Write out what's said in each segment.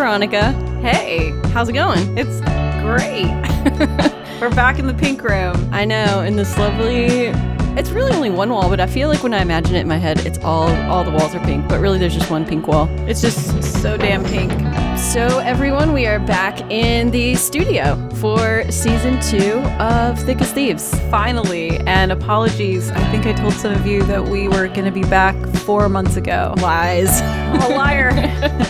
Veronica. Hey, How's it going? it's great. We're back in the pink room. I know, in this lovely. It's really only one wall, but I feel like when I imagine it in my head, it's all all the walls are pink. But really, there's just one pink wall. It's just so damn pink. So everyone, we are back in the studio for season two of Thick as Thieves. Finally, and apologies. I think I told some of you that we were going to be back four months ago. Lies. I'm a liar.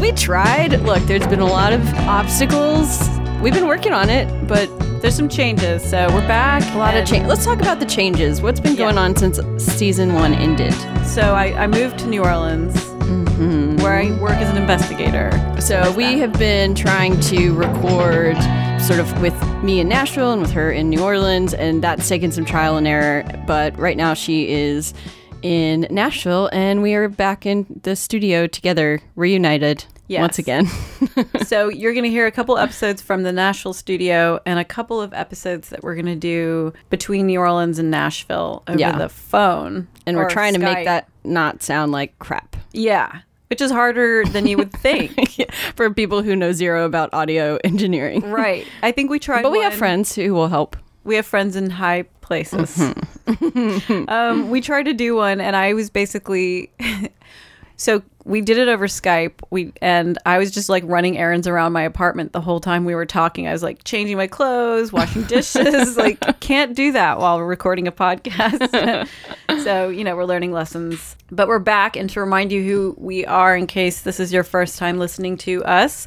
we tried. Look, there's been a lot of obstacles. We've been working on it, but There's some changes, so we're back. a lot of change. Let's talk about the changes. What's been going Yeah. on since season one ended? So I, I moved to New Orleans, mm-hmm. where I work as an investigator. So we have been trying to record sort of with me in Nashville and with her in New Orleans, and that's taken some trial and error. But right now she is in Nashville, and we are back in the studio together, reunited Yes. once again. so you're going to hear a couple episodes from the Nashville studio and a couple of episodes that we're going to do between New Orleans and Nashville over Yeah. the phone. and we're trying to make that not sound like crap. Yeah, which is harder than you would think. For people who know zero about audio engineering. right. I think we tried But we have friends who will help. We have friends in high places. Mm-hmm. um, we tried to do one, and I was basically. so we did it over Skype. We and I was just like running errands around my apartment the whole time we were talking. I was like changing my clothes, washing dishes. like can't do that while we're recording a podcast. so you know we're learning lessons, but we're back. And to remind you who we are, in case this is your first time listening to us.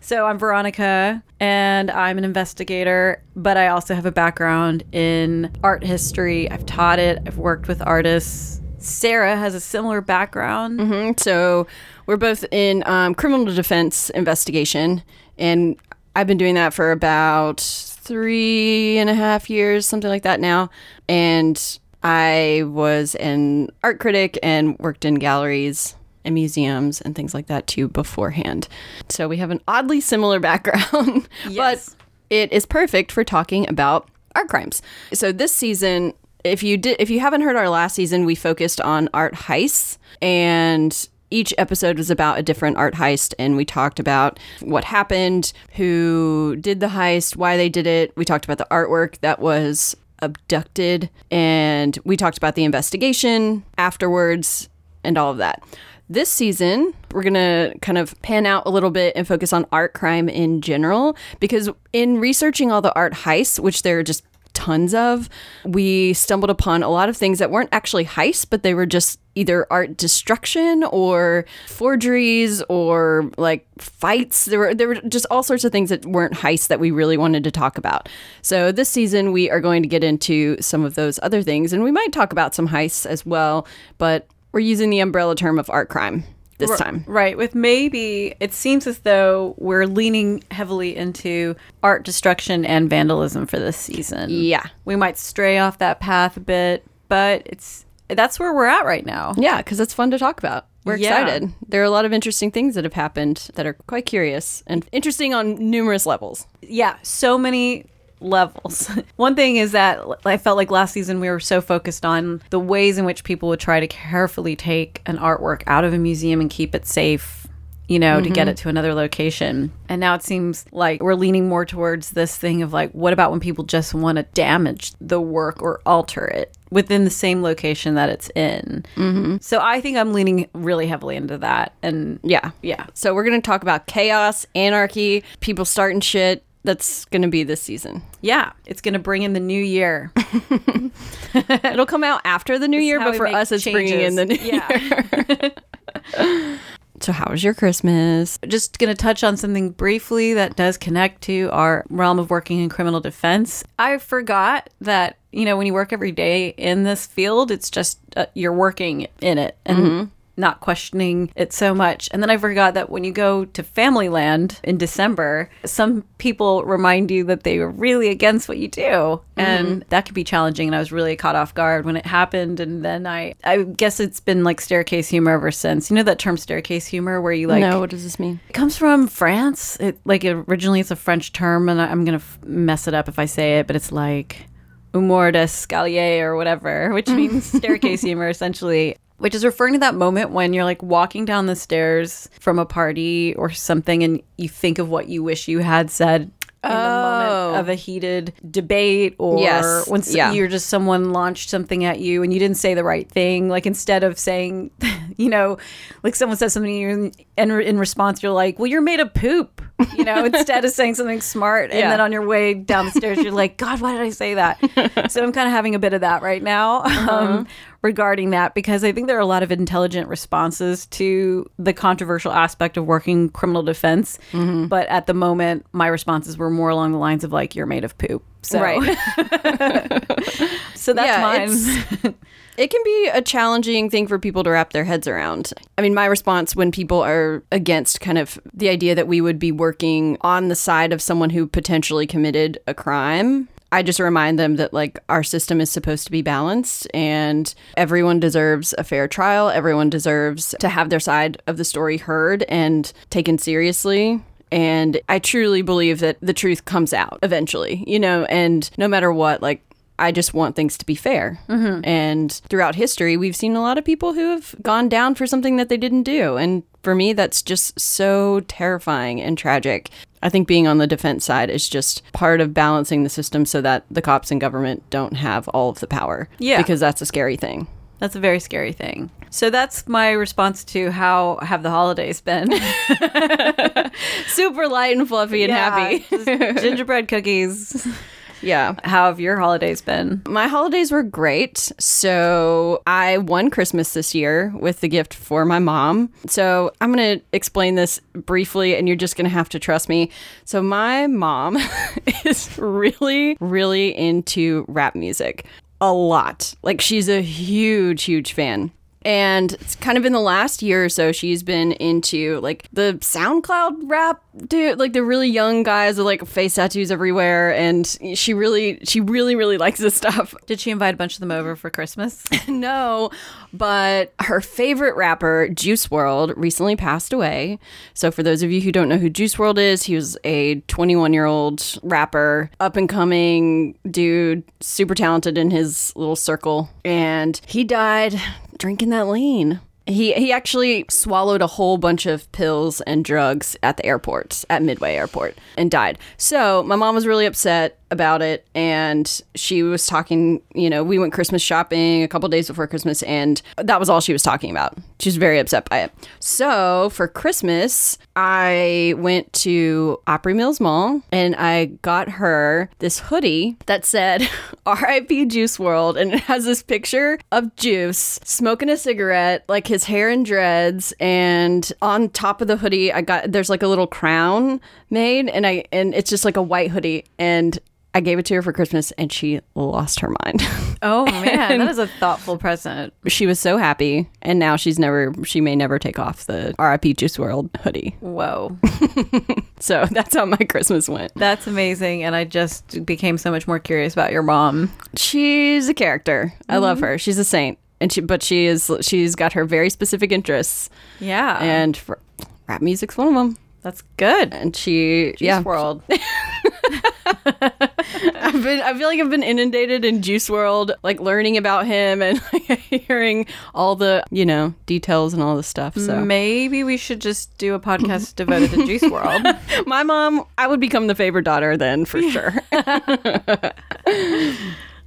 So I'm Veronica and I'm an investigator, but I also have a background in art history. I've taught it, I've worked with artists. Sarah has a similar background. Mhm. So we're both in um, criminal defense investigation, and I've been doing that for about three and a half years, something like that now. And I was an art critic and worked in galleries and museums and things like that too beforehand. So we have an oddly similar background, Yes. but it is perfect for talking about art crimes. So this season, if you did if you haven't heard our last season, we focused on art heists and each episode was about a different art heist and we talked about what happened, who did the heist, why they did it. We talked about the artwork that was abducted and we talked about the investigation afterwards and all of that. This season, we're going to kind of pan out a little bit and focus on art crime in general because in researching all the art heists, which there are just tons of, we stumbled upon a lot of things that weren't actually heists, but they were just either art destruction or forgeries or like fights. There were there were just all sorts of things that weren't heists that we really wanted to talk about. So this season we are going to get into some of those other things and we might talk about some heists as well, but we're using the umbrella term of art crime this time. Right. With maybe, it seems as though we're leaning heavily into art destruction and vandalism for this season. Yeah. We might stray off that path a bit, but it's that's where we're at right now. Yeah, because it's fun to talk about. We're Yeah. excited. There are a lot of interesting things that have happened that are quite curious and interesting on numerous levels. yeah, so many levels. One thing is that I felt like last season we were so focused on the ways in which people would try to carefully take an artwork out of a museum and keep it safe, you know, to get it to another location. And now it seems like we're leaning more towards this thing of like, what about when people just want to damage the work or alter it? Within the same location that it's in. Mm-hmm. So I think I'm leaning really heavily into that. And Yeah. yeah, So we're going to talk about chaos, anarchy, people starting shit. That's going to be this season. yeah, it's going to bring in the new year. It'll come out after the new year, but for us, it's bringing in the new changes. year. So, how was your Christmas? Just going to touch on something briefly that does connect to our realm of working in criminal defense. I forgot that, you know, when you work every day in this field, it's just uh, you're working in it and not questioning it so much. And then I forgot that when you go to Family Land in December, some people remind you that they are really against what you do. Mm-hmm. And that could be challenging. And I was really caught off guard when it happened. And then I, I guess it's been like staircase humor ever since. You know that term staircase humor where you like no, what does this mean? it comes from France. It like originally it's a French term, and I'm gonna f- mess it up if I say it, but it's like humour d'escalier or whatever, which mm-hmm. means staircase humor essentially. Which is referring to that moment when you're like walking down the stairs from a party or something and you think of what you wish you had said in the moment of a heated debate or Yes. when Yeah. you're just someone launched something at you and you didn't say the right thing like instead of saying you know like someone says something to you and in response you're like well you're made of poop you know instead of saying something smart and Yeah. then on your way down the stairs you're like god why did i say that so i'm kind of having a bit of that right now um, regarding that because i think there are a lot of intelligent responses to the controversial aspect of working criminal defense mm-hmm. but at the moment my responses were more along the lines of like you're made of poop so Right. so that's Yeah, mine It can be a challenging thing for people to wrap their heads around. I mean, my response when people are against kind of the idea that we would be working on the side of someone who potentially committed a crime. I just remind them that like our system is supposed to be balanced and everyone deserves a fair trial. Everyone deserves to have their side of the story heard and taken seriously. And I truly believe that the truth comes out eventually, you know, and no matter what, like I just want things to be fair. Mm-hmm. And throughout history, we've seen a lot of people who have gone down for something that they didn't do. And for me, that's just so terrifying and tragic. I think being on the defense side is just part of balancing the system so that the cops and government don't have all of the power. Yeah. Because that's a scary thing. That's a very scary thing. So that's my response to how have the holidays been? Super light and fluffy and happy. gingerbread cookies. yeah. How have your holidays been? My holidays were great. So I won Christmas this year with the gift for my mom. So I'm going to explain this briefly and you're just going to have to trust me. So my mom is really, really into rap music. A lot. Like she's a huge, huge fan. And it's kind of in the last year or so, she's been into like the SoundCloud rap dude, like the really young guys with like face tattoos everywhere. And she really, she really, really likes this stuff. Did she invite a bunch of them over for Christmas? no, but her favorite rapper, Juice WRLD, recently passed away. So, for those of you who don't know who Juice WRLD is, he was a 21 year old rapper, up and coming dude, super talented in his little circle. And he died drinking that lean. He, he actually swallowed a whole bunch of pills and drugs at the airport, at Midway Airport, and died. So my mom was really upset about it and she was talking you know we went christmas shopping a couple days before christmas and that was all she was talking about. She was very upset by it. So for christmas i went to opry mills mall and i got her this hoodie that said rip Juice WRLD and it has this picture of juice smoking a cigarette like his hair in dreads and on top of the hoodie i got there's like a little crown made and i and it's just like a white hoodie and I gave it to her for Christmas and she lost her mind. Oh man, that is a thoughtful present. she was so happy and now she's never she may never take off the RIP Juice WRLD hoodie. Whoa. So that's how my Christmas went. That's amazing. And I just became so much more curious about your mom. She's a character. I love mm-hmm. her. She's a saint. And she but she is she's got her very specific interests Yeah. and for, rap music's one of them. that's good. And she Juice yeah. World. I've been I feel like I've been inundated in Juice WRLD, like learning about him and like, hearing all the, you know, details and all the stuff. So Maybe we should just do a podcast devoted to Juice WRLD. my mom, I would become the favorite daughter then for sure.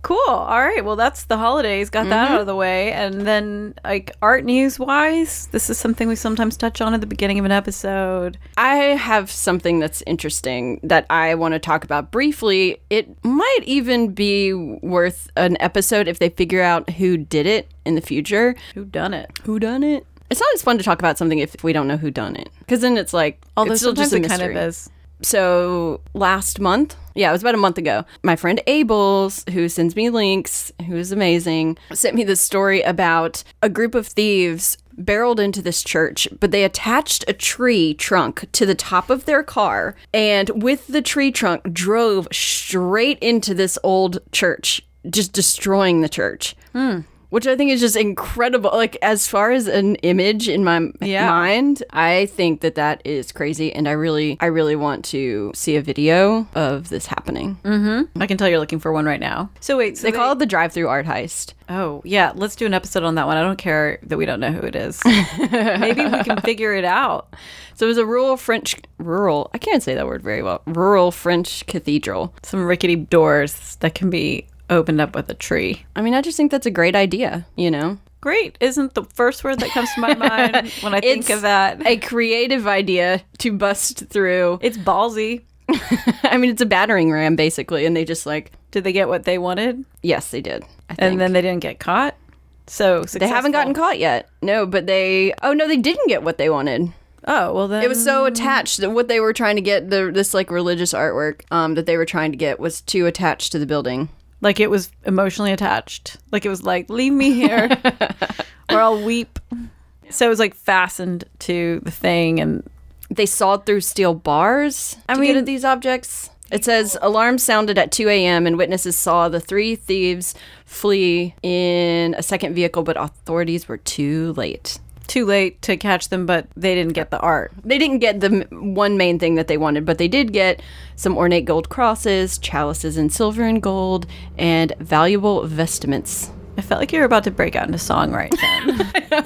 Cool. All right. Well, that's the holidays. Got that mm-hmm. out of the way. And then, like, art news wise, this is something we sometimes touch on at the beginning of an episode. I have something that's interesting that I want to talk about briefly. It might even be worth an episode if they figure out who did it in the future. Who done it? Who done it? It's not as fun to talk about something if we don't know who done it, because then it's like Although it's still just a it kind of is. So last month yeah it was about a month ago my friend abel's who sends me links who is amazing sent me this story about a group of thieves barreled into this church but they attached a tree trunk to the top of their car and with the tree trunk drove straight into this old church just destroying the church hmm. Which I think is just incredible. Like as far as an image in my Yeah. mind, I think that that is crazy, and I really, I really want to see a video of this happening. Mm-hmm. I can tell you're looking for one right now. So wait, so They call it the drive-through art heist. Oh, yeah. Let's do an episode on that one. I don't care that we don't know who it is. Maybe we can figure it out. So it was a rural French, rural. I can't say that word very well. Rural French cathedral. Some rickety doors that can be opened up with a tree. I mean, I just think that's a great idea. You know, Great isn't the first word that comes to my mind when I think It's of that. a creative idea to bust through. It's ballsy. I mean, it's a battering ram basically, and they just like, Did they get what they wanted? yes, they did. I think. And then they didn't get caught? So They haven't gotten caught yet. No, but they. Oh no, they didn't get what they wanted. Oh, well then. It was so attached that what they were trying to get the this like religious artwork um that they were trying to get was too attached to the building. Like it was emotionally attached. Like it was like, leave me here or I'll weep. So it was like fastened to the thing and They sawed through steel bars I to get mean- at these objects. It says alarm sounded at 2 a.m. and witnesses saw the three thieves flee in a second vehicle, but authorities were too late. Too late to catch them, but they didn't get the art. They didn't get the m- one main thing that they wanted, but they did get some ornate gold crosses, chalices in silver and gold, and valuable vestments. I felt like you were about to break out into song right then.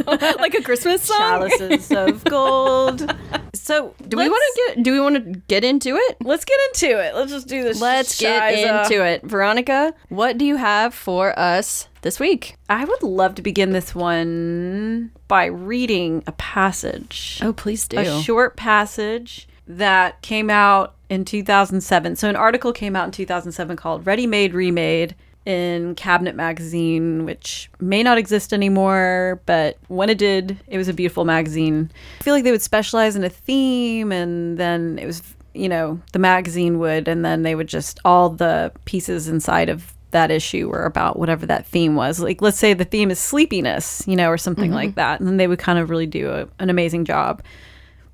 like a Christmas song. Chalices of gold. So Do we want to get? Do we want to get into it? Let's get into it. Let's just do this. Let's get into it. Veronica, what do you have for us this week? I would love to begin this one by reading a passage. Oh, please do. a short passage that came out in 2007. So an article came out in 2007 called Ready Made Remade in Cabinet Magazine, which may not exist anymore, but when it did, it was a beautiful magazine. I feel like they would specialize in a theme and then it was, you know, the magazine would, and then they would just, all the pieces inside of that issue or about whatever that theme was. Like, let's say the theme is sleepiness, you know, or something mm-hmm. like that. And then they would kind of really do a, an amazing job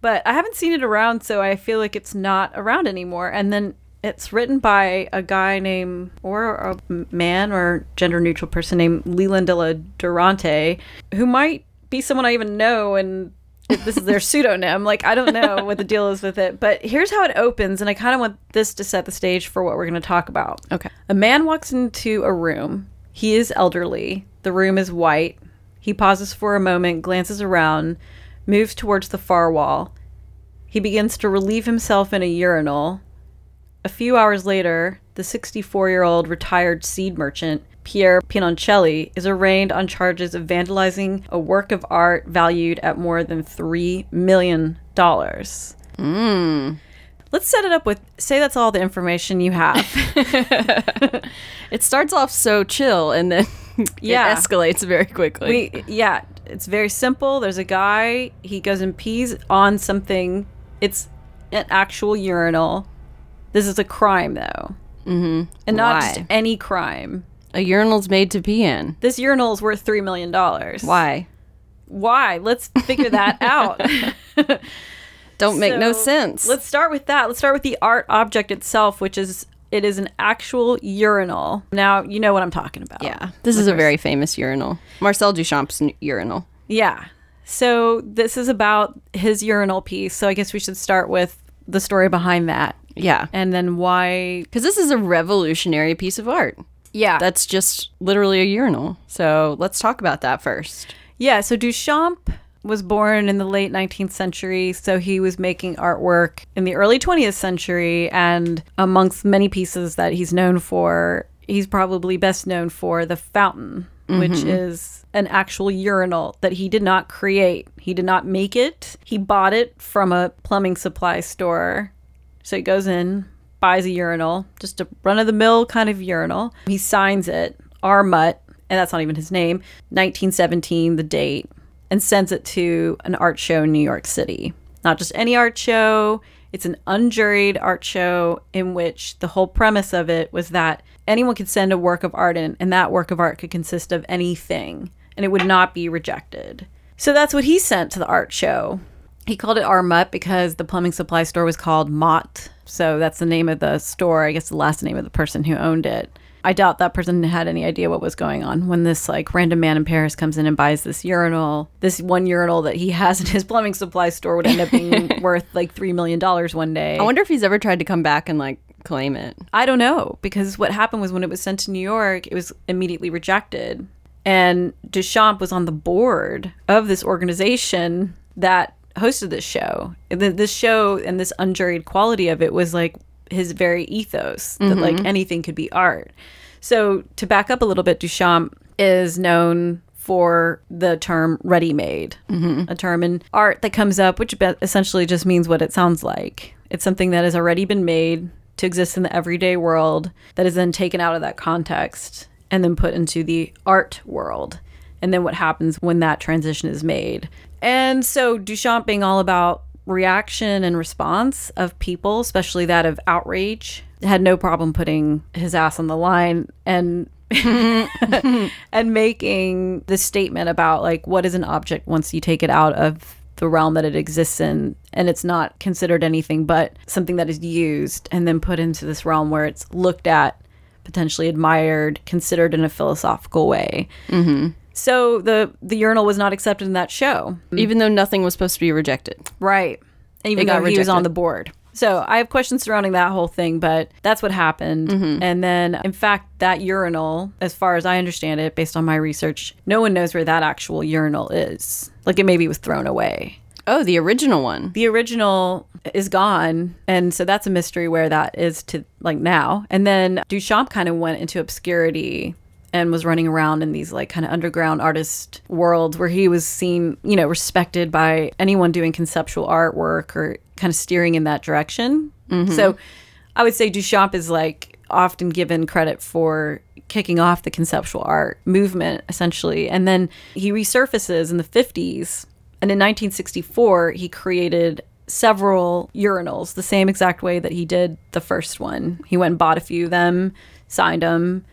but I haven't seen it around, so I feel like it's not around anymore. And then it's written by a guy named, or a man or gender neutral person named Leland de la Durantaye, who might be someone I even know, and if this is their pseudonym. Like, I don't know what the deal is with it. But here's how it opens, and I kind of want this to set the stage for what we're going to talk about. Okay. A man walks into a room. He is elderly. The room is white. He pauses for a moment, glances around, moves towards the far wall. He begins to relieve himself in a urinal. A few hours later, the 64 year old retired seed merchant, Pierre Pinoncelli, is arraigned on charges of vandalizing a work of art valued at more than $3 million. Let's set it up with say that's all the information you have. It starts off so chill and then Yeah. it escalates very quickly. We yeah, it's very simple. There's a guy. He goes and pees on something. It's an actual urinal. This is a crime though, mm-hmm. and not Why? just any crime. A urinal's made to pee in. This urinal is worth three million dollars. Why? Why? Let's figure that out. Don't make no sense. Let's start with that. Let's start with the art object itself, which is it is an actual urinal. Now you know what I'm talking about. yeah, this is a very famous urinal. Marcel Duchamp's urinal. Yeah. So this is about his urinal piece. So I guess we should start with the story behind that Yeah, and then why. because this is a revolutionary piece of art. Yeah. That's just literally a urinal. So let's talk about that first. yeah. So Duchamp was born in the late 19th century. So he was making artwork in the early 20th century. And amongst many pieces that he's known for, he's probably best known for the fountain, mm-hmm. which is an actual urinal that he did not create. He did not make it. He bought it from a plumbing supply store. So he goes in, buys a urinal, just a run of the mill kind of urinal. He signs it, R. Mutt, and that's not even his name, 1917, the date, and sends it to an art show in New York City. Not just any art show, it's an unjuried art show in which the whole premise of it was that anyone could send a work of art in, and that work of art could consist of anything, and it would not be rejected. So that's what he sent to the art show. He called it R. Mutt because the plumbing supply store was called Mott. So that's the name of the store, I guess the last name of the person who owned it. I doubt that person had any idea what was going on when this like random man in Paris comes in and buys this urinal. This one urinal that he has in his plumbing supply store would end up being worth like three million dollars one day. I wonder if he's ever tried to come back and like claim it. I don't know because what happened was when it was sent to New York, it was immediately rejected. And Duchamp was on the board of this organization that hosted this show. This show and this unjuried quality of it was like his very ethos that mm-hmm. like anything could be art. So to back up a little bit, Duchamp is known for the term ready-made, mm-hmm. a term in art that comes up, which essentially just means what it sounds like. It's something that has already been made to exist in the everyday world that is then taken out of that context and then put into the art world. And then what happens when that transition is made. And so Duchamp being all about reaction and response of people, especially that of outrage, had no problem putting his ass on the line and and making this statement about like what is an object once you take it out of the realm that it exists in and it's not considered anything but something that is used and then put into this realm where it's looked at potentially admired considered in a philosophical way mm-hmm. So the the urinal was not accepted in that show Even though nothing was supposed to be rejected. Right. And even It got though he was on rejected. the board. So I have questions surrounding that whole thing, but that's what happened. Mm-hmm. And then, in fact, that urinal, as far as I understand it, based on my research, no one knows where that actual urinal is. Like it maybe was thrown away. Oh, the original one. The original is gone. And so that's a mystery where that is to like now. And then Duchamp kind of went into obscurity and was running around in these like kind of underground artist worlds where he was seen, you know, respected by anyone doing conceptual artwork or kind of steering in that direction. Mm-hmm. So I would say Duchamp is like often given credit for kicking off the conceptual art movement essentially. And then he resurfaces in the 50s and in 1964 he created several urinals the same exact way that he did the first one. He went and bought a few of them, signed them.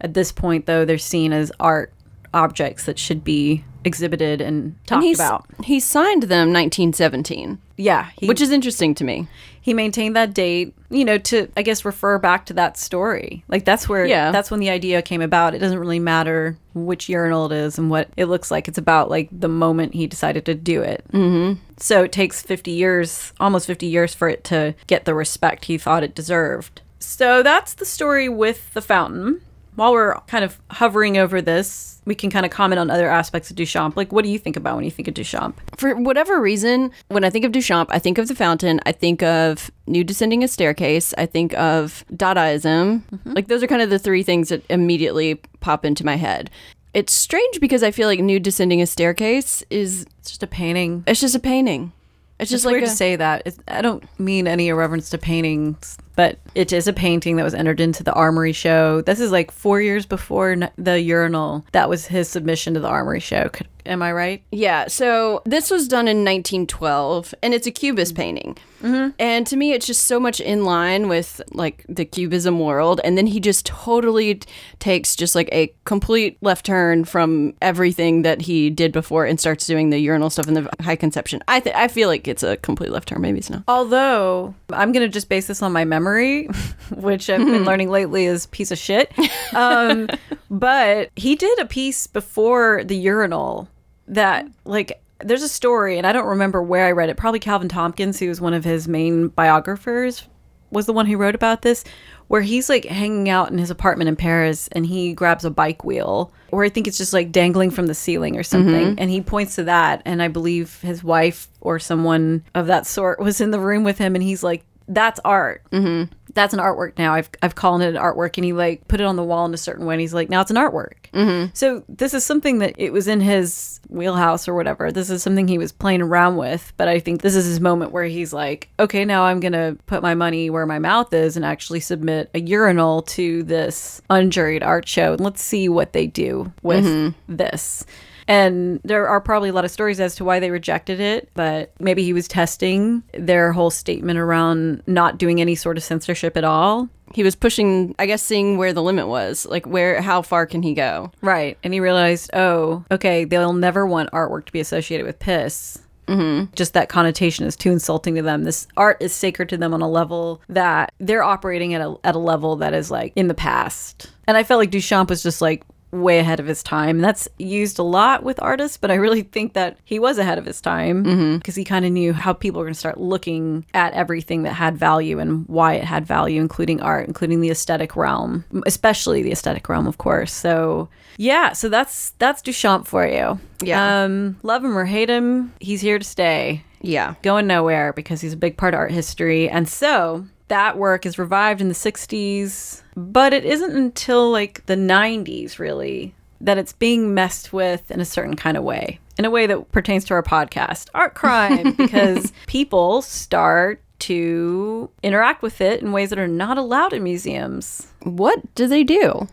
At this point though they're seen as art objects that should be exhibited and talked And about. he signed them 1917, Yeah, he, which is interesting to me. he maintained that date, you know, to I guess refer back to that story. Like that's where Yeah. that's when the idea came about. It doesn't really matter which urinal it is and what it looks like. It's about like the moment he decided to do it. Mm-hmm. So it takes 50 years, almost 50 years for it to get the respect he thought it deserved. So that's the story with the fountain. While we're kind of hovering over this, we can kind of comment on other aspects of Duchamp. Like, what do you think about when you think of Duchamp? For whatever reason, when I think of Duchamp, I think of the fountain. I think of Nude Descending a Staircase. I think of Dadaism. Mm-hmm. Like those are kind of the three things that immediately pop into my head. It's strange because I feel like Nude Descending a Staircase is It's just a painting. it's just a painting. It's It's just like weird a, to say that. It's, I don't mean any irreverence to paintings, but it is a painting that was entered into the Armory show. This is like four years before the urinal. That was his submission to the Armory show. Could, am I right? Yeah, so this was done in 1912, and it's a Cubist painting. And to me, it's just so much in line with like the Cubism world. And then he just totally t- takes just like a complete left turn from everything that he did before and starts doing the urinal stuff and the high conception. I th- I feel like it's a complete left turn. Maybe it's not. Although I'm gonna just base this on my memory, which I've been learning lately is piece of shit. Um, but he did a piece before the urinal that like there's a story and I don't remember where I read it. Probably Calvin Tomkins, who was one of his main biographers, was the one who wrote about this. Where he's like hanging out in his apartment in Paris and he grabs a bike wheel, or I think it's just like dangling from the ceiling or something. And he points to that. And I believe his wife or someone of that sort was in the room with him. And he's like, that's art. Mm-hmm. That's an artwork now. I've, I've called it an artwork. And he like put it on the wall in a certain way. And he's like, now it's an artwork. Mm-hmm. So this is something that it was in his wheelhouse or whatever. This is something he was playing around with. But I think this is his moment where he's like, okay, now I'm going to put my money where my mouth is and actually submit a urinal to this unjuried art show. And let's see what they do with this. And there are probably a lot of stories as to why they rejected it, but maybe he was testing their whole statement around not doing any sort of censorship at all. He was pushing, I guess, seeing where the limit was, like where, how far can he go? Right. And he realized, oh, okay, they'll never want artwork to be associated with piss. Mm-hmm. Just that connotation is too insulting to them. This art is sacred to them on a level that they're operating at a, at a level that is like in the past. And I felt like Duchamp was just like way ahead of his time. That's used a lot with artists, but I really think that he was ahead of his time because he kind of knew how people were going to start looking at everything that had value and why it had value, including art, including the aesthetic realm, especially the aesthetic realm, of course. So yeah, so that's that's Duchamp for you. Yeah. Um, love him or hate him, he's here to stay Yeah. going nowhere because he's a big part of art history. And so that work is revived in the 60s, but it isn't until like the 90s, really, that it's being messed with in a certain kind of way, in a way that pertains to our podcast, Art Crime, because people start to interact with it in ways that are not allowed in museums. What do they do?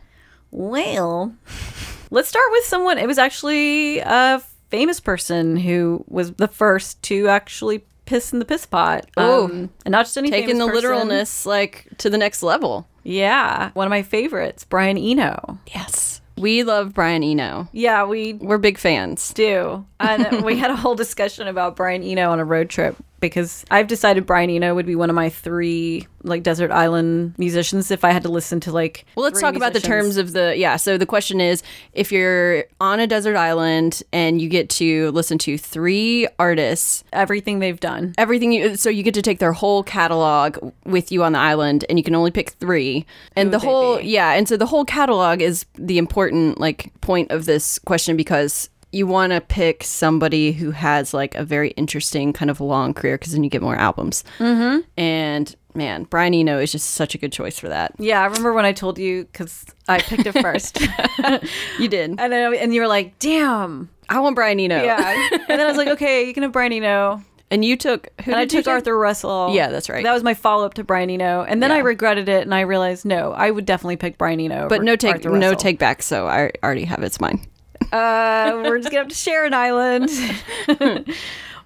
Well, let's start with someone. It was actually a famous person who was the first to actually piss in the piss pot. Oh. Um, and not just any Taking the person. literalness like to the next level. Yeah, one of my favorites, Brian Eno. Yes. We love Brian Eno. Yeah, we We're big fans. do. And we had a whole discussion about Brian Eno on a road trip because I've decided Brian Eno would be one of my three like desert island musicians if I had to listen to like Well, let's talk about the terms of the yeah. So the question is, if you're on a desert island and you get to listen to three artists, everything they've done. everything you so you get to take their whole catalog with you on the island, and you can only pick three. And Who the whole yeah, and so the whole catalog is the important like point of this question because. You want to pick somebody who has like a very interesting kind of long career because then you get more albums. Mm-hmm. And man, Brian Eno is just such a good choice for that. Yeah, I remember when I told you because I picked it first. You did. And then, and you were like, "Damn, I want Brian Eno. yeah." and then I was like, "Okay, you can have Brian Eno." And you took who And I took? Arthur Russell. Yeah, that's right. That was my follow up to Brian Eno, and then I regretted it, and I realized no, I would definitely pick Brian Eno. But no take Arthur no Russell. take back. So I already have it's mine. Uh, we're just gonna have to share an island.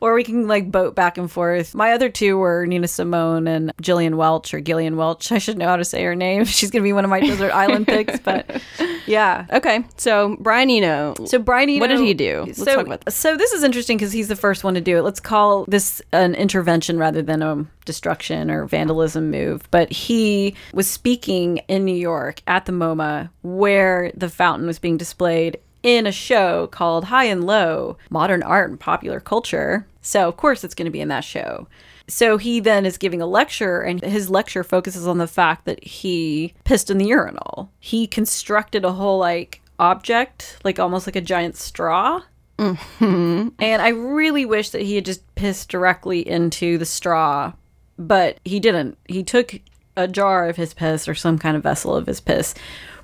Or we can like boat back and forth. My other two were Nina Simone and Gillian Welch or Gillian Welch. I should know how to say her name. She's gonna be one of my desert island picks. But yeah, Okay, so Brian Eno. So Brian Eno, What did he do? Let's so, talk about this. So this is interesting because he's the first one to do it. Let's call this an intervention rather than a destruction or vandalism move. But he was speaking in New York at the MoMA where the fountain was being displayed in a show called High and Low: Modern Art and Popular Culture. So of course it's going to be in that show. So he then is giving a lecture, and his lecture focuses on the fact that he pissed in the urinal. He constructed a whole like object, like almost like a giant straw. Mm-hmm. And I really wish that he had just pissed directly into the straw, but he didn't. He took a jar of his piss or some kind of vessel of his piss,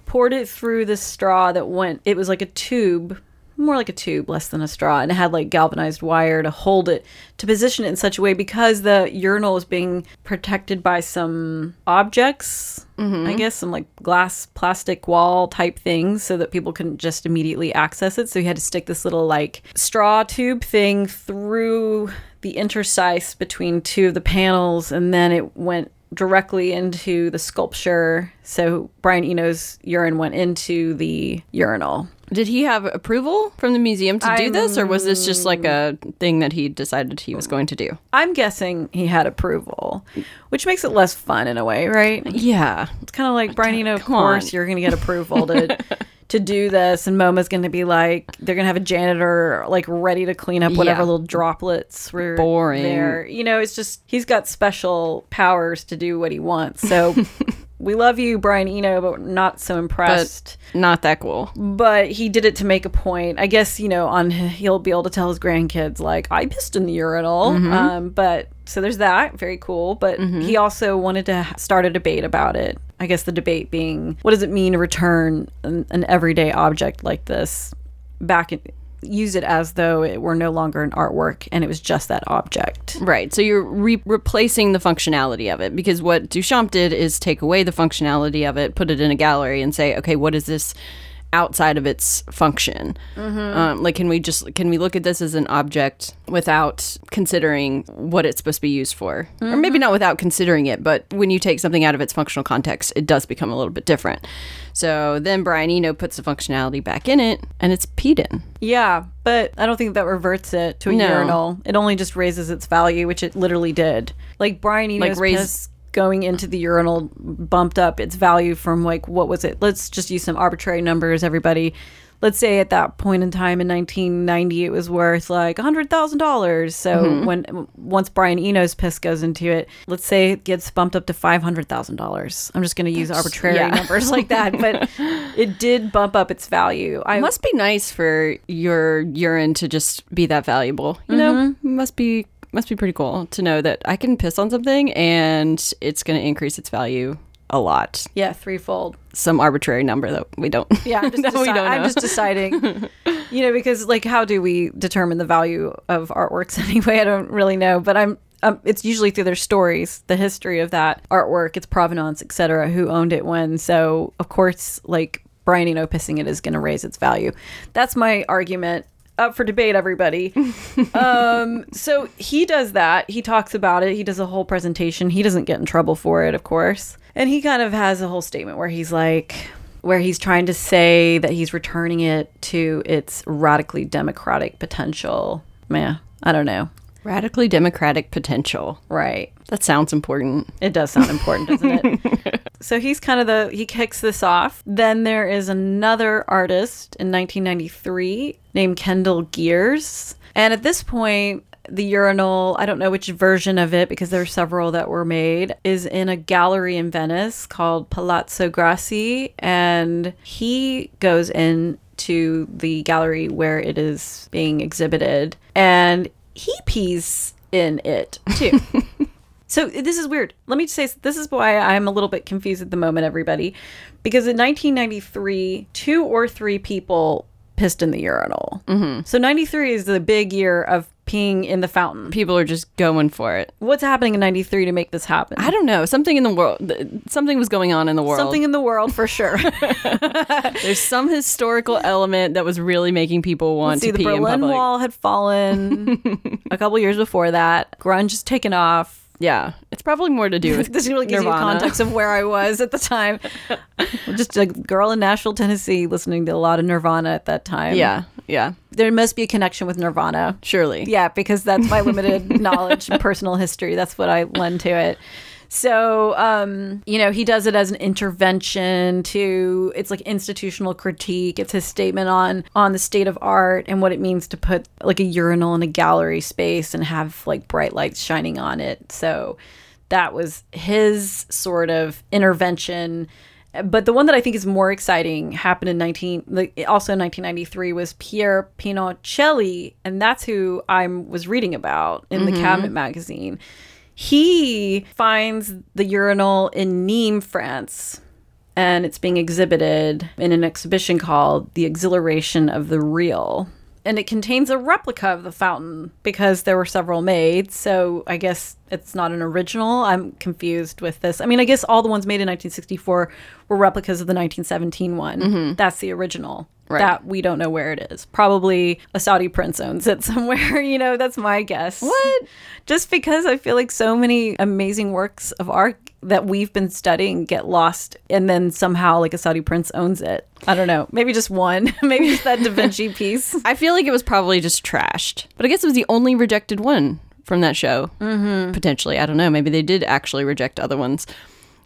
poured it through the straw that went, it was like a tube, more like a tube, less than a straw, and it had like galvanized wire to hold it, to position it in such a way because the urinal was being protected by some objects, I mm-hmm. guess, some like glass plastic wall type things so that people couldn't just immediately access it. So he had to stick this little like straw tube thing through the interstice between two of the panels and then it went directly into the sculpture. So Brian Eno's urine went into the urinal. Did he have approval from the museum to do this, or was this just like a thing that he decided he was going to do? I'm guessing he had approval, which makes it less fun in a way, right? Yeah, It's kind of like Brian Eno, of course on. you're going to get approval to to do this, and MoMA's going to be like they're going to have a janitor like ready to clean up whatever Yeah. little droplets were Boring. there. You know, it's just he's got special powers to do what he wants. So we love you, Brian Eno, but not so impressed. not that cool. But he did it to make a point. I guess you know, on he'll be able to tell his grandkids like I pissed in the urinal. Mm-hmm. Um, but so there's that, very cool. But he also wanted to start a debate about it. I guess the debate being, what does it mean to return an, an everyday object like this back in, use it as though it were no longer an artwork and it was just that object. Right. So you're re- replacing the functionality of it because what Duchamp did is take away the functionality of it, put it in a gallery, and say, okay, what is this outside of its function. Um, like, can we just can we look at this as an object without considering what it's supposed to be used for, or maybe not without considering it, but when you take something out of its functional context, it does become a little bit different. So then Brian Eno puts the functionality back in it, and it's peed in. Yeah, but I don't think that reverts it to a No. urinal. It only just raises its value, which it literally did. Like Brian Eno's Like raise- piss going into the urinal bumped up its value from like what was it? Let's just use some arbitrary numbers, everybody. Let's say at that point in time in 1990, it was worth like $100,000. So Mm-hmm. when once Brian Eno's piss goes into it, let's say it gets bumped up to $500,000. I'm just going to use arbitrary yeah. numbers like that, but it did bump up its value. I It must be nice for your urine to just be that valuable. You know, must be must be pretty cool to know that I can piss on something and it's going to increase its value a lot. yeah, threefold. Some arbitrary number that we don't. Yeah, I'm just, that we deci- don't I'm just deciding. you know, because like, how do we determine the value of artworks anyway? I don't really know, but I'm. Um, it's usually through their stories, the history of that artwork, its provenance, etc., who owned it when. So, of course, like Brian Eno pissing it is going to raise its value. That's my argument. Up for debate, everybody. um, so he does that. He talks about it. He does a whole presentation. He doesn't get in trouble for it, of course. And he kind of has a whole statement where he's like, where he's trying to say that he's returning it to its radically democratic potential. Yeah, I don't know. Radically democratic potential. Right. That sounds important. It does sound important, doesn't it? so he's kind of the he kicks this off. Then there is another artist in 1993 named Kendell Geers. And at this point, the urinal, I don't know which version of it because there are several that were made, is in a gallery in Venice called Palazzo Grassi. And he goes in to the gallery where it is being exhibited and he pees in it too. So this is weird. Let me just say this is why I'm a little bit confused at the moment, everybody, because in 1993, two or three people pissed in the urinal. Mm-hmm. So 93 is the big year of peeing in the fountain. People are just going for it. What's happening in 93 to make this happen? I don't know. Something in the world. Something was going on in the world. Something in the world for sure. There's some historical element that was really making people want See, to pee in public. The Berlin. Wall had fallen a couple years before that. Grunge has taken off. Yeah, it's probably more to do with This really gives you context of where I was at the time. Just a girl in Nashville, Tennessee, listening to a lot of Nirvana at that time. Yeah, yeah, there must be a connection with Nirvana. surely. Yeah, because that's my limited knowledge and personal history. That's what I lend to it. So, um, you know, he does it as an intervention to it's like institutional critique. It's his statement on on the state of art and what it means to put like a urinal in a gallery space and have like bright lights shining on it. So, that was his sort of intervention but the one that I think is more exciting happened in 19 also in 1993 was Pierre Pinoncelli and that's who I was reading about in the Cabinet magazine. He finds the urinal in Nîmes, France, and it's being exhibited in an exhibition called The Exhilaration of the Real. And it contains a replica of the fountain because there were several made. So I guess it's not an original. I'm confused with this. I mean, I guess all the ones made in 1964 were replicas of the 1917 one. Mm-hmm. That's the original. Right. That we don't know where it is. Probably a Saudi prince owns it somewhere. You know, that's my guess. What? Just because I feel like so many amazing works of art that we've been studying get lost and then somehow like a Saudi prince owns it. I don't know. Maybe just one. Maybe just that Da Vinci piece. I feel like it was probably just trashed, but I guess it was the only rejected one from that show. Mm-hmm. Potentially, I don't know. Maybe they did actually reject other ones,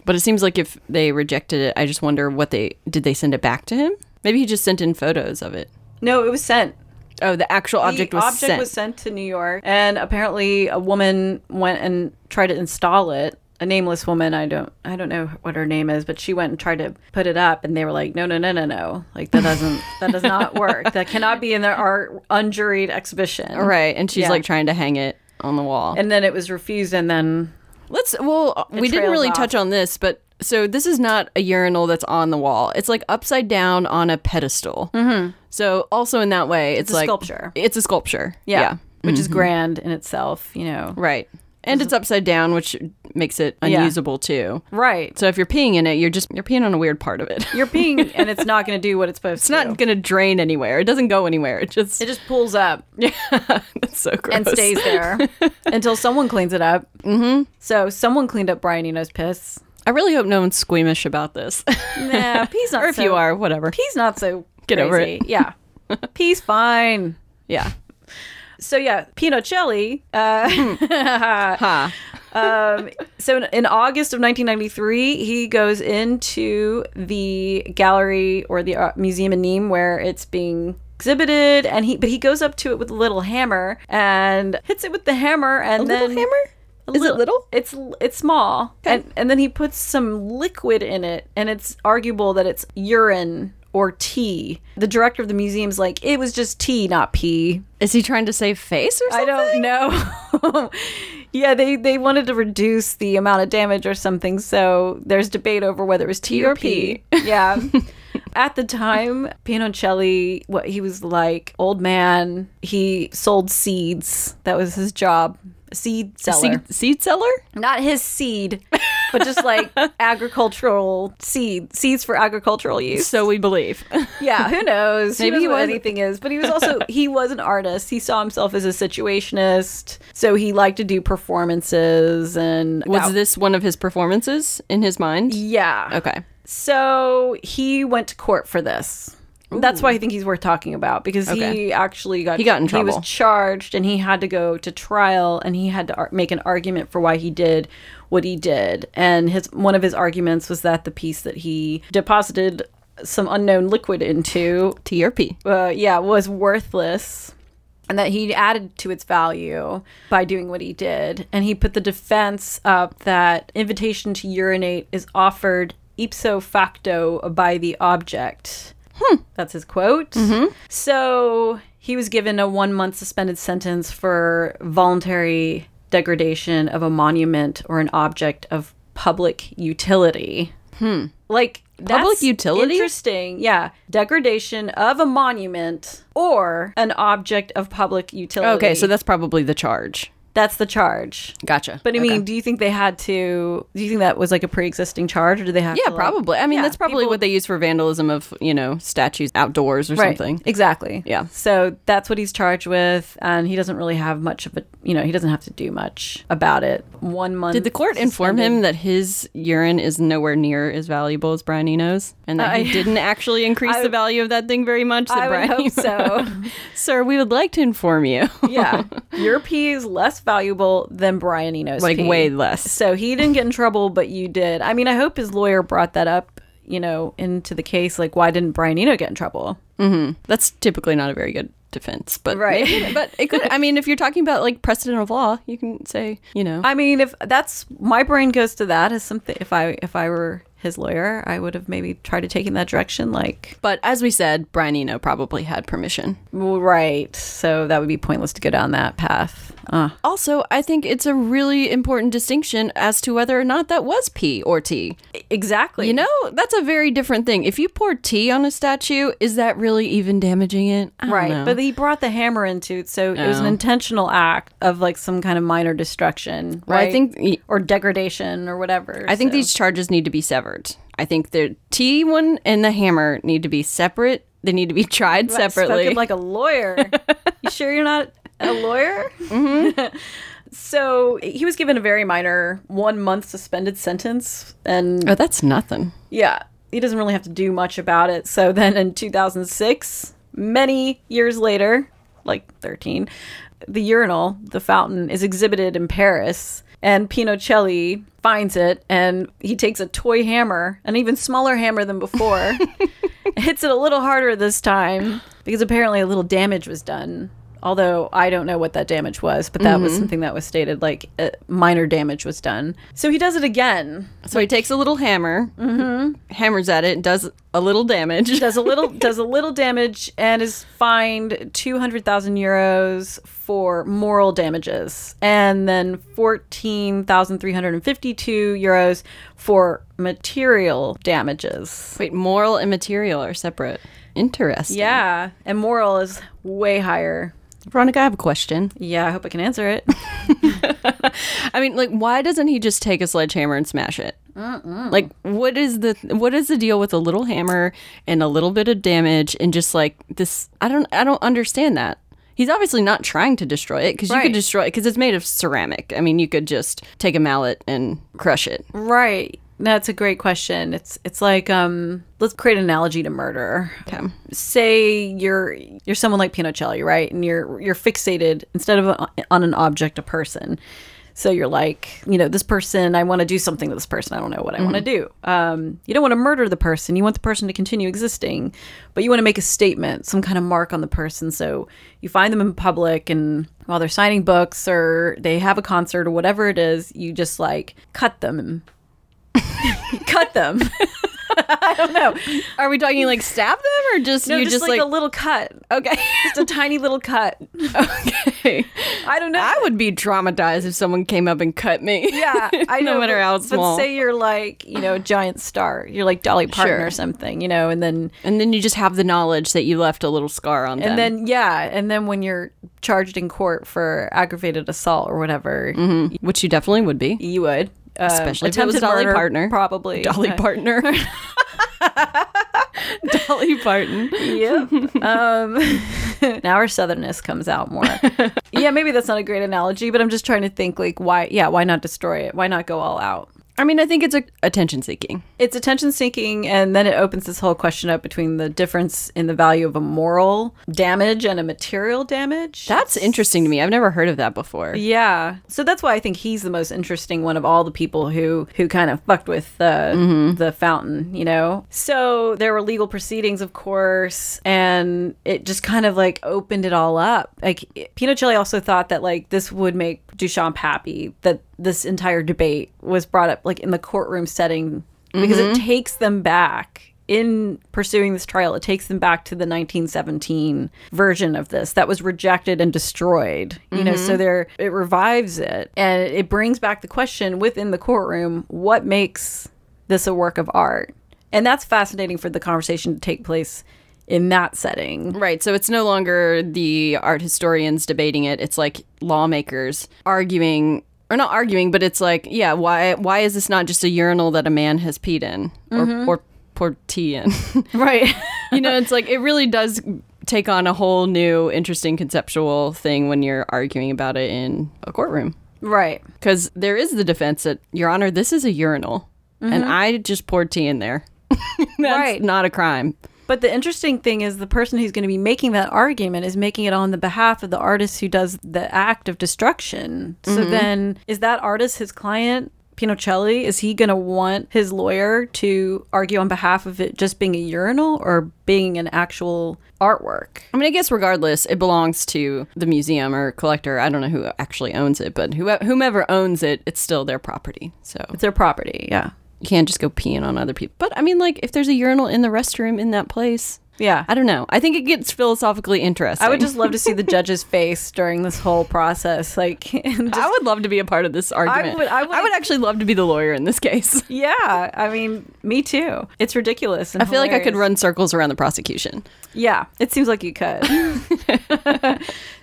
but it seems like if they rejected it, I just wonder what they did. They send it back to him? Maybe he just sent in photos of it. No, it was sent. Oh, the actual object the was object sent. was sent to New York, and apparently a woman went and tried to install it. A nameless woman. I don't. I don't know what her name is, but she went and tried to put it up, and they were like, "No, no, no, no, no! Like that doesn't. that does not work. That cannot be in their our unjuried exhibition." right, and she's Yeah. like trying to hang it on the wall. And then it was refused, and then Let's. Well, we didn't really off. touch on this, but so this is not a urinal that's on the wall. It's like upside down on a pedestal. Mm-hmm. So also in that way, it's, a like sculpture. It's a sculpture. yeah, Yeah. which is grand in itself. You know, Right. And it's upside down, which makes it Yeah. unusable too. Right. So if you're peeing in it, you're just you're peeing on a weird part of it. You're peeing and it's not going to do what it's supposed It's to. It's not going to drain anywhere. It doesn't go anywhere. It just It just pulls up Yeah. that's so gross. and stays there until someone cleans it up. Mm-hmm. So someone cleaned up Brian Eno's piss. I really hope no one's squeamish about this. Nah, pee's not or if so, you are, whatever. Pee's not so Get over it. Yeah. Pee's fine. Yeah. So yeah, Pinoncelli. Uh, um, so in, in August of 1993, he goes into the gallery or the uh, museum in Nîmes where it's being exhibited, and he but he goes up to it with a little hammer and hits it with the hammer, and then A Is it little? It's it's small, and and then he puts some liquid in it, and it's arguable that it's urine or tea. The director of the museum's like, it was just tea, not pee. Is he trying to save face or something? I don't know. yeah, they they wanted to reduce the amount of damage or something, so there's debate over whether it was tea or pee. Yeah. At the time, Pinoncelli, what he was like, old man, he sold seeds. That was his job. Seed seller. Seed, seed seller? Not his seed, but just like agricultural seed, seeds for agricultural use. So we believe. Yeah, who knows? Maybe he what was- anything is, but he was also he was an artist. He saw himself as a situationist, so he liked to do performances and Was that- this one of his performances in his mind? yeah. Okay. So he went to court for this. That's why I think he's worth talking about because Okay. he actually got He got in trouble. He was charged and he had to go to trial and he had to ar- make an argument for why he did what he did. And his one of his arguments was that the piece that he deposited some unknown liquid into T or P. uh, yeah, was worthless and that he added to its value by doing what he did. And he put the defense up that invitation to urinate is offered ipso facto by the object. That's his quote. So he was given a one month suspended sentence for voluntary degradation of a monument or an object of public utility. Hmm. Like Public utility? Interesting. Yeah. Degradation of a monument or an object of public utility. Okay, so that's probably the charge. That's the charge. Gotcha. But I Okay. mean, do you think they had to? Do you think that was like a pre-existing charge, or do they have? yeah, to, like- probably. I mean, Yeah, that's probably people- what they use for vandalism of, you know, statues outdoors or right. something. Exactly. Yeah. So that's what he's charged with, and he doesn't really have much of a. You know, he doesn't have to do much about it. One month. Did the court inform suspended. him that his urine is nowhere near as valuable as Brian Eno's, and that I- he didn't actually increase I- the value of that thing very much? That I Brian hope so. Sir, we would like to inform you. yeah, your pee is less valuable than Brian Eno's. like way less. So he didn't get in trouble, but you did. I mean, I hope his lawyer brought that up, you know, into the case. Like, why didn't Brian Eno get in trouble? Mm-hmm. That's typically not a very good defense, but Right. maybe- but it could. I mean, if you're talking about like precedent of law, you can say, you know, I mean, if that's my brain goes to that as something. If I if I were his lawyer, I would have maybe tried to take in that direction. Like, but as we said, Brian Eno probably had permission. right. So that would be pointless to go down that path. Uh, Also, I think it's a really important distinction as to whether or not that was P or T. exactly. You know, that's a very different thing. If you pour tea on a statue, is that really even damaging it? I don't Right, know. but he brought the hammer into it, so it was an Oh. intentional act of like some kind of minor destruction, Well, right? I think or degradation or whatever. I think these charges need to be severed. I think the T one and the hammer need to be separate. They need to be tried separately. Like a lawyer. you sure you're not a lawyer? Mm-hmm. so he was given a very minor one month suspended sentence, and oh, that's nothing. yeah, he doesn't really have to do much about it. So then in 2006, many years later, like 13, the urinal, the fountain, is exhibited in Paris. And Pinoncelli finds it and he takes a toy hammer, an even smaller hammer than before, hits it a little harder this time because apparently a little damage was done. Although I don't know what that damage was, but that was something that was stated like uh, minor damage was done. So he does it again. So he takes a little hammer, hammers at it, does a little damage. does a little does a little damage and is fined 200,000 euros for moral damages and then 14,352 euros for material damages. Wait, moral and material are separate. Interesting. Yeah, and moral is way higher Veronica, I have a question. Yeah, I hope I can answer it. I mean, like, why doesn't he just take a sledgehammer and smash it? Like, what is the what is the deal with a little hammer and a little bit of damage and just like this? I don't I don't understand that. He's obviously not trying to destroy it because you could destroy it because it's made of ceramic. I mean, you could just take a mallet and crush it. right. That's a great question. It's it's like um let's create an analogy to murder. Okay. Say you're you're someone like Pinoncelli, right? And you're you're fixated instead of a, on an object, a person. So you're like, you know, this person, I want to do something to this person. I don't know what I want to do. Um, you don't want to murder the person. You want the person to continue existing, but you want to make a statement, some kind of mark on the person. So you find them in public and while they're signing books or they have a concert or whatever it is, you just like cut them and cut them. I don't know. Are we talking like stab them or just No, you just, just, like, like, a little cut. okay Just a tiny little cut. okay? I don't know. I would be traumatized if someone came up and cut me. yeah, I know. no matter but, how small. But say you're like, you know, a giant star. You're like Dolly Parton Sure. or something, you know, and then and then you just have the knowledge that you left a little scar on them. and then yeah, and then when you're charged in court for aggravated assault or whatever, mm-hmm. which you definitely would be. you would. Um, Especially if it was attempted Dolly murder, Partner. probably Dolly Uh, Partner. Dolly Parton. Yep. um, now our southernness comes out more. yeah, maybe that's not a great analogy, but I'm just trying to think like why? Yeah, why not destroy it? Why not go all out? I mean, I think it's a attention seeking. It's attention seeking, and then it opens this whole question up between the difference in the value of a moral damage and a material damage. That's interesting to me. I've never heard of that before. Yeah. So that's why I think he's the most interesting one of all the people who who kind of fucked with the mm-hmm. the fountain, you know. So there were legal proceedings, of course, and it just kind of like opened it all up. Like Pinoncelli also thought that like this would make Duchamp happy that this entire debate was brought up like in the courtroom setting because it mm-hmm. takes them back in pursuing this trial, it takes them back to the 1917 version of this that was rejected and destroyed. You know, so mm-hmm. there it revives it and it brings back the question within the courtroom: what makes this a work of art? And that's fascinating for the conversation to take place in that setting. Right. So it's no longer the art historians debating it. It's like lawmakers arguing or not arguing, but it's like, yeah, why why is this not just a urinal that a man has peed in or mm-hmm. or poured tea in? Right. you know, it's like it really does take on a whole new interesting conceptual thing when you're arguing about it in a courtroom. right. Because there is the defense that, Your Honor, this is a urinal, and mm-hmm. I just poured tea in there. That's Right. not a crime. But the interesting thing is the person who's going to be making that argument is making it on the behalf of the artist who does the act of destruction. So mm-hmm. then is that artist his client? Pinoncelli, is he going to want his lawyer to argue on behalf of it just being a urinal or being an actual artwork? I mean, I guess regardless, it belongs to the museum or collector. I don't know who actually owns it, but whomever owns it, it's still their property. So It's their property, yeah. You can't just go peeing on other people. But I mean, like, if there's a urinal in the restroom in that place, Yeah. I don't know. I think it gets philosophically interesting. I would just love to see the judge's face during this whole process. Like, just I would love to be a part of this argument. I would- I would- actually love to be the lawyer in this case. Yeah, I mean, me too. It's ridiculous. And I feel like I could run circles around the prosecution. Yeah, it seems like you could.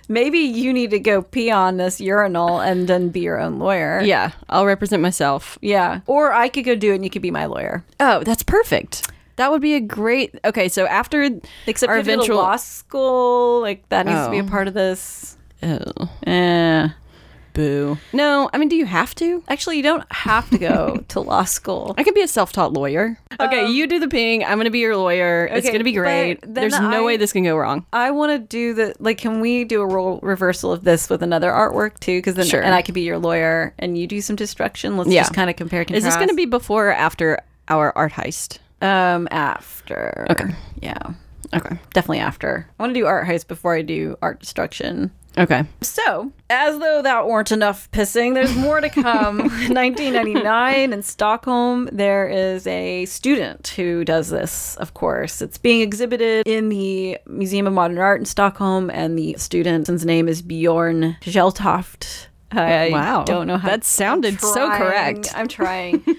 Maybe you need to go pee on this urinal and then be your own lawyer. Yeah, I'll represent myself. Yeah. Or I could go do it and you could be my lawyer. Oh, that's perfect. That would be a great. Okay, so after Except our if you go to eventual law school, like that needs to be a Oh. part of this. Oh, Eh. boo. No, I mean, do you have to? Actually, you don't have to go to law school. I could be a self-taught lawyer. Okay, you do the peeing. I'm gonna be your lawyer. it's Um, gonna be great. There's no I- way this can go wrong. I want to do the like. Can we do a role reversal of this with another artwork too? Because then, Sure. and I could be your lawyer, and you do some destruction. Let's Yeah. just kind of compare. Is this gonna be before or after our art heist? Um after? Okay. Yeah. Okay. Definitely after. I want to do art heist before I do art destruction. Okay. So, as though that weren't enough pissing, there's more to come. 1999 in Stockholm, there is a student who does this, of course. It's being exhibited in the Museum of Modern Art in Stockholm, and the student's name is Bjorn Geltoft. I Wow. don't know how That sounded so correct. I'm trying.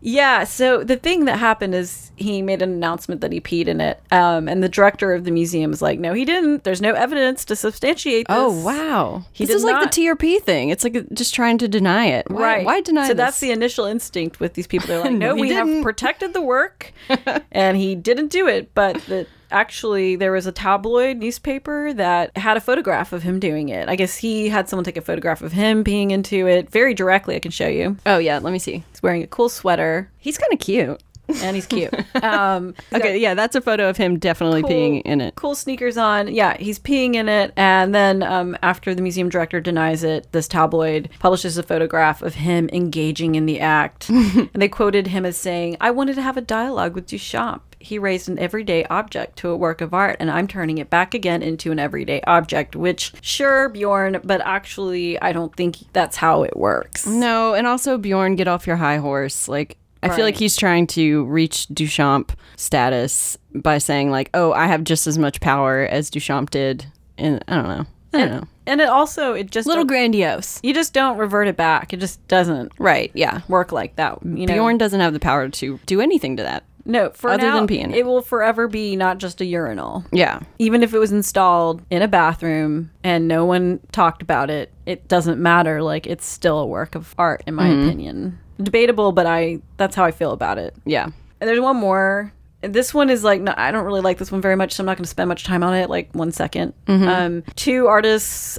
Yeah, so the thing that happened is he made an announcement that he peed in it. Um, and the director of the museum is like, no, he didn't. There's no evidence to substantiate this. Oh wow! He this is like the TRP thing. It's like just trying to deny it. Why, Right. Why deny it? So this? that's the initial instinct with these people. They're like, No, no, we didn't." have protected the work, and he didn't do it. But the, actually, there was a tabloid newspaper that had a photograph of him doing it. I guess he had someone take a photograph of him peeing into it very directly. I can show you. Oh yeah. Let me see. He's wearing a cool sweater, He's kind of cute. And he's cute. Um, he's Okay. Yeah, that's a photo of him definitely cool- peeing in it. Cool sneakers on. Yeah, he's peeing in it. And then um, after the museum director denies it, this tabloid publishes a photograph of him engaging in the act. and they quoted him as saying, I wanted to have a dialogue with Duchamp. He raised an everyday object to a work of art, and I'm turning it back again into an everyday object, which, sure, Bjorn, but actually, I don't think that's how it works. No, and also Bjorn, get off your high horse. Like I feel like he's trying to reach Duchamp status by saying like, "Oh, I have just as much power as Duchamp did." And I don't know. I don't know. And it also, it just Little grandiose. you just don't revert it back. It just doesn't Right. Yeah. work like that. You know? Bjorn doesn't have the power to do anything to that. No, for Other now, than peeing. it will forever be not just a urinal. Yeah. Even if it was installed in a bathroom and no one talked about it, it doesn't matter. Like it's still a work of art, in my Mm-hmm. opinion. Debatable, but I that's how I feel about it. Yeah. And there's one more. This one is like no, I don't really like this one very much, so I'm not going to spend much time on it. Like one second. Um, two artists,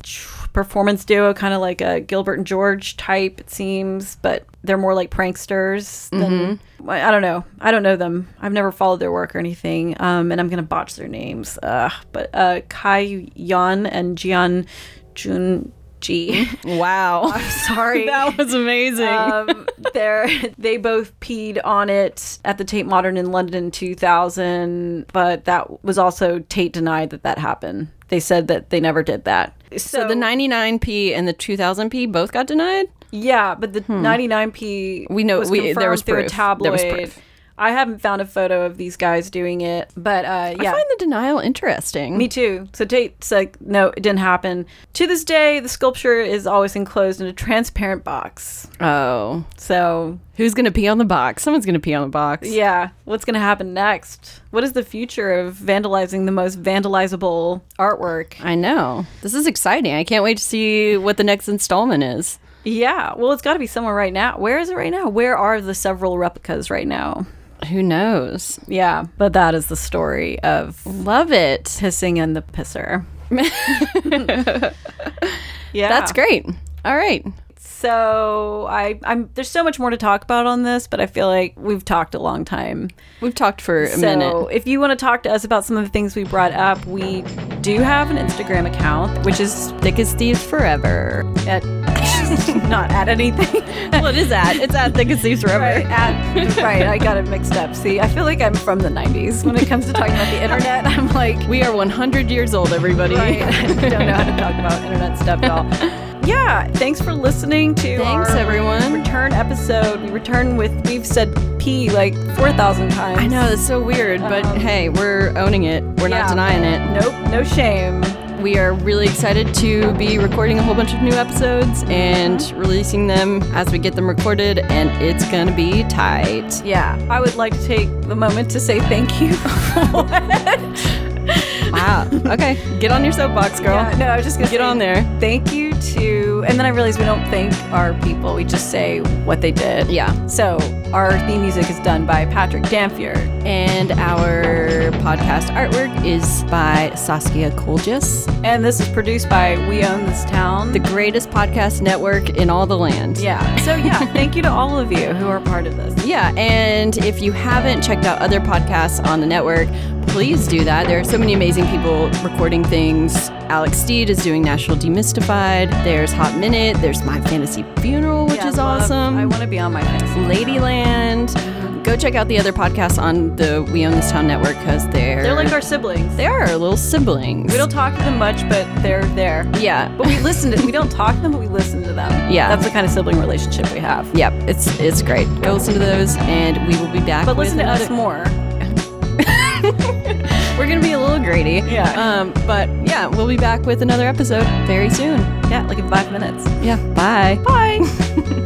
performance duo, kind of like a Gilbert and George type, it seems, but they're more like pranksters than I I don't know. I don't know them. I've never followed their work or anything. Um, and I'm gonna botch their names. Ugh. But uh, Kai Yan and Jian Jun Ji. Wow. I'm sorry. that was amazing. um, they both peed on it at the Tate Modern in London in 2000, but that was also Tate denied that that happened. They said that they never did that. so the 99p and the 2000p both got denied? yeah, but the 99p Hmm. We know- we- there was confirmed through a proof. There was tabloid. proof. I haven't found a photo of these guys doing it, but uh, I find the denial interesting. Me too. So Tate's like, no, it didn't happen. To this day, the sculpture is always enclosed in a transparent box. oh. So Who's going to pee on the box? Someone's going to pee on the box. Yeah, what's going to happen next? What is the future of vandalizing the most vandalizable artwork? I know. This is exciting. I can't wait to see what the next installment is. Yeah, well, it's got to be somewhere right now. Where is it right now? Where are the several replicas right now? Who knows? Yeah, but that is the story of Love it. pissing in the pisser. yeah, That's great. All right. So I, I'm there's so much more to talk about on this, but I feel like we've talked a long time. We've talked for a so minute. if you want to talk to us about some of the things we brought up, we do have an Instagram account, which is Thick as thieves forever. at not at anything. well, it is at. It's at Thick as thieves forever. right, at, right, I got it mixed up. See, I feel like I'm from the 90s when it comes to talking about the internet. I'm like, We are 100 years old, everybody. right, I don't know how to talk about internet stuff at all. Yeah, thanks for listening to Thanks, our everyone. return episode. We return with we've said P like 4,000 times. I know, it's so weird, but Um, hey, we're owning it. We're Yeah. not denying it. Nope, no shame. We are really excited to be recording a whole bunch of new episodes and releasing them as we get them recorded, and it's gonna be tight. Yeah, I would like to take the moment to say thank you. Wow. Okay, get on your soapbox, girl. Yeah, no, I was just gonna Get say on there. Thank you to, and then I realized we don't thank our people. We just say what they did. Yeah. So our theme music is done by Patrick Dampier. And our podcast artwork is by Saskia Koljas, And this is produced by We Own This Town. the greatest podcast network in all the land. yeah. So yeah, thank you to all of you who are part of this. Yeah, and if you haven't checked out other podcasts on the network, please do that. There are so many amazing people recording things. Alex Steed is doing National Demystified. There's Hot Minute. There's My Fantasy Funeral, which Yeah, is love- awesome. I want to be on my fantasy. Ladyland. Go check out the other podcasts on the We Own This Town network because they're They're like our siblings. they are our little siblings. We don't talk to them much, but they're there. yeah, But we listen to. Them. We don't talk to them, but we listen to them. Yeah. That's the kind of sibling relationship we have. Yep, it's it's great. Go listen to those, and we will be back. But listen to us more. We're gonna be a little greedy. Yeah. Um, but yeah, we'll be back with another episode very soon. Yeah, like in five minutes. Yeah. Bye. Bye.